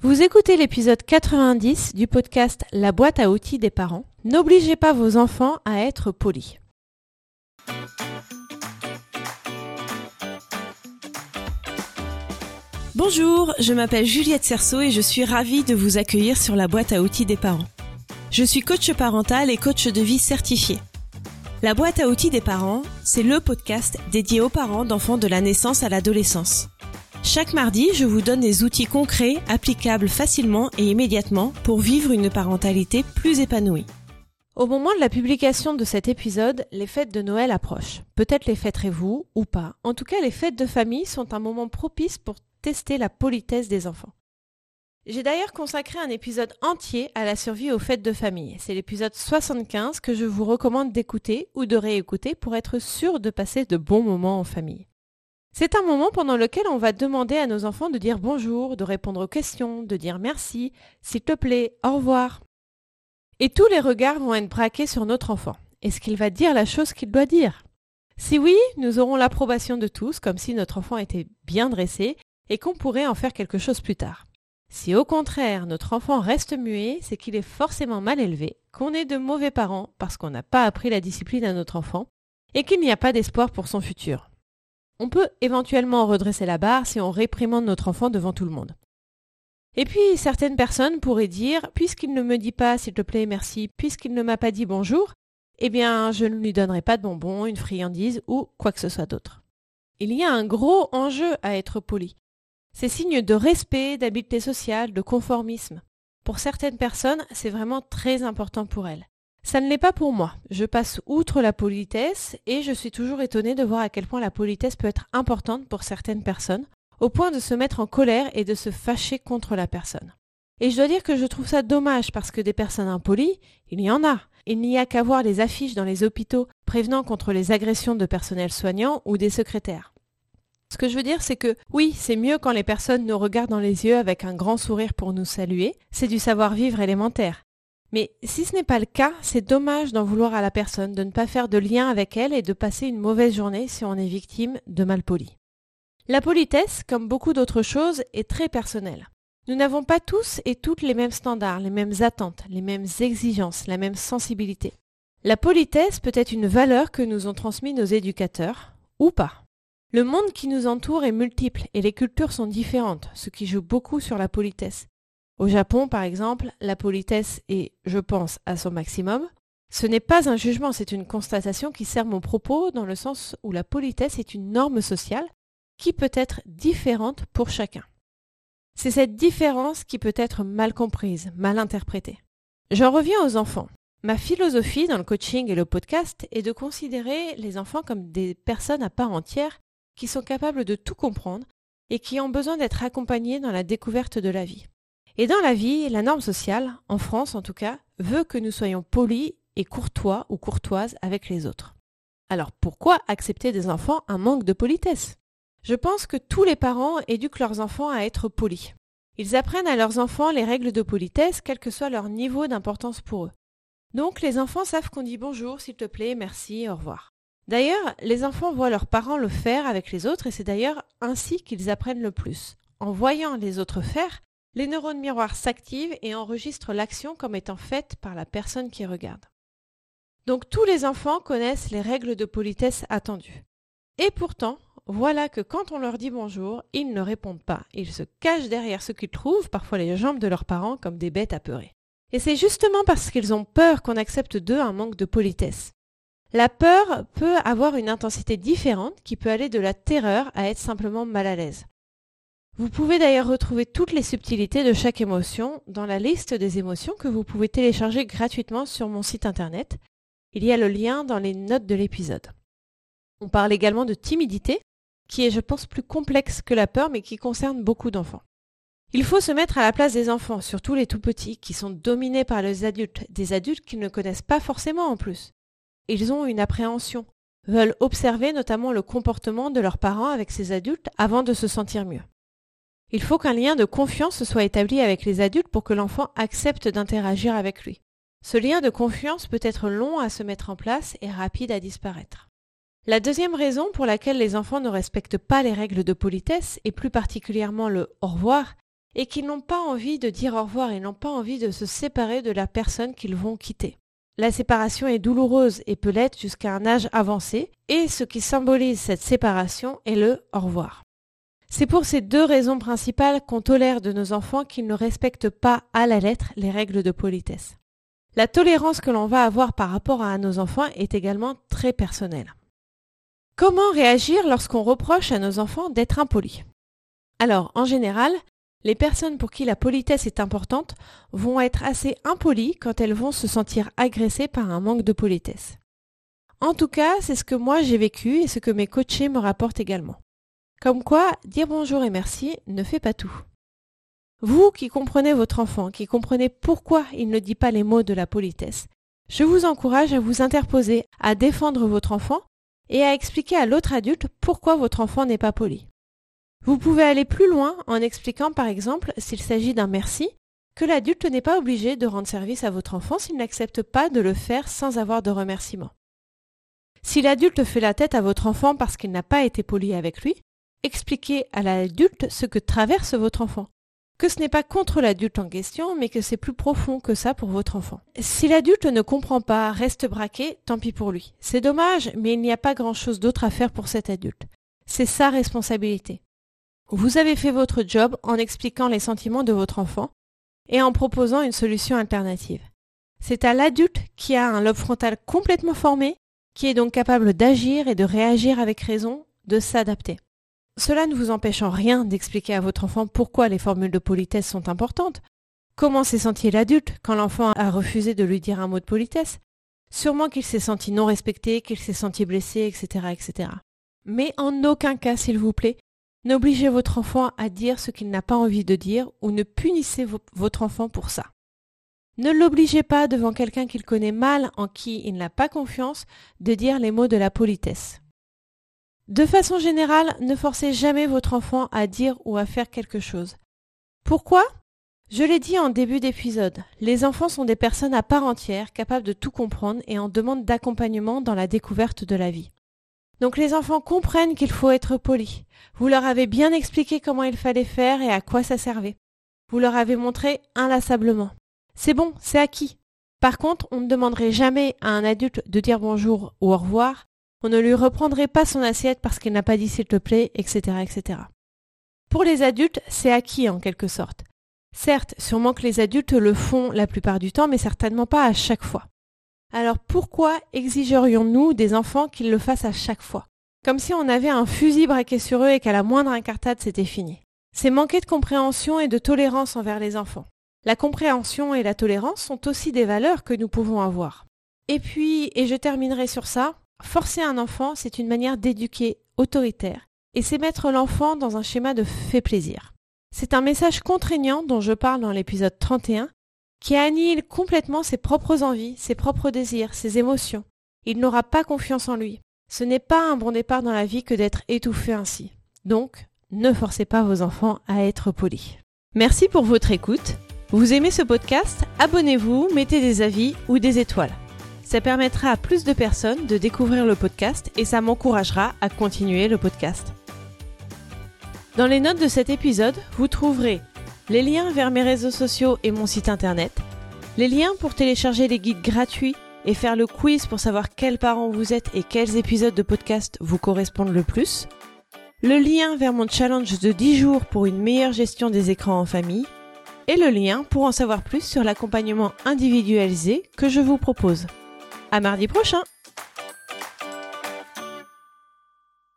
Vous écoutez l'épisode 90 du podcast La boîte à outils des parents. N'obligez pas vos enfants à être polis. Bonjour, je m'appelle Juliette Cerceau et je suis ravie de vous accueillir sur la boîte à outils des parents. Je suis coach parental et coach de vie certifié. La boîte à outils des parents, c'est le podcast dédié aux parents d'enfants de la naissance à l'adolescence. Chaque mardi, je vous donne des outils concrets, applicables facilement et immédiatement pour vivre une parentalité plus épanouie. Au moment de la publication de cet épisode, les fêtes de Noël approchent. Peut-être les fêterez-vous ou pas. En tout cas, les fêtes de famille sont un moment propice pour tester la politesse des enfants. J'ai d'ailleurs consacré un épisode entier à la survie aux fêtes de famille. C'est l'épisode 75 que je vous recommande d'écouter ou de réécouter pour être sûr de passer de bons moments en famille. C'est un moment pendant lequel on va demander à nos enfants de dire bonjour, de répondre aux questions, de dire merci, s'il te plaît, au revoir. Et tous les regards vont être braqués sur notre enfant. Est-ce qu'il va dire la chose qu'il doit dire? Si oui, nous aurons l'approbation de tous, comme si notre enfant était bien dressé et qu'on pourrait en faire quelque chose plus tard. Si au contraire notre enfant reste muet, c'est qu'il est forcément mal élevé, qu'on est de mauvais parents parce qu'on n'a pas appris la discipline à notre enfant, et qu'il n'y a pas d'espoir pour son futur. On peut éventuellement redresser la barre si on réprimande notre enfant devant tout le monde. Et puis certaines personnes pourraient dire, puisqu'il ne me dit pas s'il te plaît merci, puisqu'il ne m'a pas dit bonjour, eh bien je ne lui donnerai pas de bonbons, une friandise ou quoi que ce soit d'autre. Il y a un gros enjeu à être poli. C'est signe de respect, d'habileté sociale, de conformisme. Pour certaines personnes, c'est vraiment très important pour elles. Ça ne l'est pas pour moi. Je passe outre la politesse et je suis toujours étonnée de voir à quel point la politesse peut être importante pour certaines personnes, au point de se mettre en colère et de se fâcher contre la personne. Et je dois dire que je trouve ça dommage parce que des personnes impolies, il y en a. Il n'y a qu'à voir les affiches dans les hôpitaux prévenant contre les agressions de personnel soignant ou des secrétaires. Ce que je veux dire, c'est que oui, c'est mieux quand les personnes nous regardent dans les yeux avec un grand sourire pour nous saluer, c'est du savoir-vivre élémentaire. Mais si ce n'est pas le cas, c'est dommage d'en vouloir à la personne, de ne pas faire de lien avec elle et de passer une mauvaise journée si on est victime de malpoli. La politesse, comme beaucoup d'autres choses, est très personnelle. Nous n'avons pas tous et toutes les mêmes standards, les mêmes attentes, les mêmes exigences, la même sensibilité. La politesse peut être une valeur que nous ont transmis nos éducateurs, ou pas. Le monde qui nous entoure est multiple et les cultures sont différentes, ce qui joue beaucoup sur la politesse. Au Japon, par exemple, la politesse est, je pense, à son maximum. Ce n'est pas un jugement, c'est une constatation qui sert mon propos dans le sens où la politesse est une norme sociale qui peut être différente pour chacun. C'est cette différence qui peut être mal comprise, mal interprétée. J'en reviens aux enfants. Ma philosophie dans le coaching et le podcast est de considérer les enfants comme des personnes à part entière qui sont capables de tout comprendre et qui ont besoin d'être accompagnés dans la découverte de la vie. Et dans la vie, la norme sociale, en France en tout cas, veut que nous soyons polis et courtois ou courtoises avec les autres. Alors pourquoi accepter des enfants un manque de politesse? Je pense que tous les parents éduquent leurs enfants à être polis. Ils apprennent à leurs enfants les règles de politesse, quel que soit leur niveau d'importance pour eux. Donc les enfants savent qu'on dit bonjour, s'il te plaît, merci, au revoir. D'ailleurs, les enfants voient leurs parents le faire avec les autres et c'est d'ailleurs ainsi qu'ils apprennent le plus. En voyant les autres faire, les neurones miroirs s'activent et enregistrent l'action comme étant faite par la personne qui regarde. Donc tous les enfants connaissent les règles de politesse attendues. Et pourtant, voilà que quand on leur dit bonjour, ils ne répondent pas. Ils se cachent derrière ce qu'ils trouvent, parfois les jambes de leurs parents, comme des bêtes apeurées. Et c'est justement parce qu'ils ont peur qu'on accepte d'eux un manque de politesse. La peur peut avoir une intensité différente qui peut aller de la terreur à être simplement mal à l'aise. Vous pouvez d'ailleurs retrouver toutes les subtilités de chaque émotion dans la liste des émotions que vous pouvez télécharger gratuitement sur mon site internet. Il y a le lien dans les notes de l'épisode. On parle également de timidité, qui est je pense plus complexe que la peur mais qui concerne beaucoup d'enfants. Il faut se mettre à la place des enfants, surtout les tout petits, qui sont dominés par les adultes, des adultes qu'ils ne connaissent pas forcément en plus. Ils ont une appréhension, veulent observer notamment le comportement de leurs parents avec ces adultes avant de se sentir mieux. Il faut qu'un lien de confiance soit établi avec les adultes pour que l'enfant accepte d'interagir avec lui. Ce lien de confiance peut être long à se mettre en place et rapide à disparaître. La deuxième raison pour laquelle les enfants ne respectent pas les règles de politesse, et plus particulièrement le au revoir, et qu'ils n'ont pas envie de dire au revoir, ils n'ont pas envie de se séparer de la personne qu'ils vont quitter. La séparation est douloureuse et peut l'être jusqu'à un âge avancé, et ce qui symbolise cette séparation est le au revoir. C'est pour ces deux raisons principales qu'on tolère de nos enfants qu'ils ne respectent pas à la lettre les règles de politesse. La tolérance que l'on va avoir par rapport à nos enfants est également très personnelle. Comment réagir lorsqu'on reproche à nos enfants d'être impolis? Alors, en général, les personnes pour qui la politesse est importante vont être assez impolies quand elles vont se sentir agressées par un manque de politesse. En tout cas, c'est ce que moi j'ai vécu et ce que mes coachés me rapportent également. Comme quoi, dire bonjour et merci ne fait pas tout. Vous qui comprenez votre enfant, qui comprenez pourquoi il ne dit pas les mots de la politesse, je vous encourage à vous interposer, à défendre votre enfant et à expliquer à l'autre adulte pourquoi votre enfant n'est pas poli. Vous pouvez aller plus loin en expliquant par exemple, s'il s'agit d'un merci, que l'adulte n'est pas obligé de rendre service à votre enfant s'il n'accepte pas de le faire sans avoir de remerciement. Si l'adulte fait la tête à votre enfant parce qu'il n'a pas été poli avec lui, Expliquez à l'adulte ce que traverse votre enfant. Que ce n'est pas contre l'adulte en question, mais que c'est plus profond que ça pour votre enfant. Si l'adulte ne comprend pas, reste braqué, tant pis pour lui. C'est dommage, mais il n'y a pas grand chose d'autre à faire pour cet adulte. C'est sa responsabilité. Vous avez fait votre job en expliquant les sentiments de votre enfant et en proposant une solution alternative. C'est à l'adulte qui a un lobe frontal complètement formé, qui est donc capable d'agir et de réagir avec raison, de s'adapter. Cela ne vous empêche en rien d'expliquer à votre enfant pourquoi les formules de politesse sont importantes. Comment s'est senti l'adulte quand l'enfant a refusé de lui dire un mot de politesse? Sûrement qu'il s'est senti non respecté, qu'il s'est senti blessé, etc., etc. Mais en aucun cas, s'il vous plaît, n'obligez votre enfant à dire ce qu'il n'a pas envie de dire ou ne punissez votre enfant pour ça. Ne l'obligez pas devant quelqu'un qu'il connaît mal, en qui il n'a pas confiance, de dire les mots de la politesse. De façon générale, ne forcez jamais votre enfant à dire ou à faire quelque chose. Pourquoi? Je l'ai dit en début d'épisode, les enfants sont des personnes à part entière, capables de tout comprendre et en demande d'accompagnement dans la découverte de la vie. Donc les enfants comprennent qu'il faut être poli. Vous leur avez bien expliqué comment il fallait faire et à quoi ça servait. Vous leur avez montré inlassablement. C'est bon, c'est acquis. Par contre, on ne demanderait jamais à un adulte de dire bonjour ou au revoir on ne lui reprendrait pas son assiette parce qu'il n'a pas dit s'il te plaît, etc., etc. Pour les adultes, c'est acquis en quelque sorte. Certes, sûrement que les adultes le font la plupart du temps, mais certainement pas à chaque fois. Alors pourquoi exigerions-nous des enfants qu'ils le fassent à chaque fois? Comme si on avait un fusil braqué sur eux et qu'à la moindre incartade c'était fini. C'est manquer de compréhension et de tolérance envers les enfants. La compréhension et la tolérance sont aussi des valeurs que nous pouvons avoir. Et puis, et je terminerai sur ça, Forcer un enfant, c'est une manière d'éduquer autoritaire, et c'est mettre l'enfant dans un schéma de fait plaisir. C'est un message contraignant dont je parle dans l'épisode 31, qui annihile complètement ses propres envies, ses propres désirs, ses émotions. Il n'aura pas confiance en lui. Ce n'est pas un bon départ dans la vie que d'être étouffé ainsi. Donc, ne forcez pas vos enfants à être polis. Merci pour votre écoute. Vous aimez ce podcast? Abonnez-vous, mettez des avis ou des étoiles. Ça permettra à plus de personnes de découvrir le podcast et ça m'encouragera à continuer le podcast. Dans les notes de cet épisode, vous trouverez les liens vers mes réseaux sociaux et mon site internet, les liens pour télécharger les guides gratuits et faire le quiz pour savoir quels parents vous êtes et quels épisodes de podcast vous correspondent le plus, le lien vers mon challenge de 10 jours pour une meilleure gestion des écrans en famille, et le lien pour en savoir plus sur l'accompagnement individualisé que je vous propose. À mardi prochain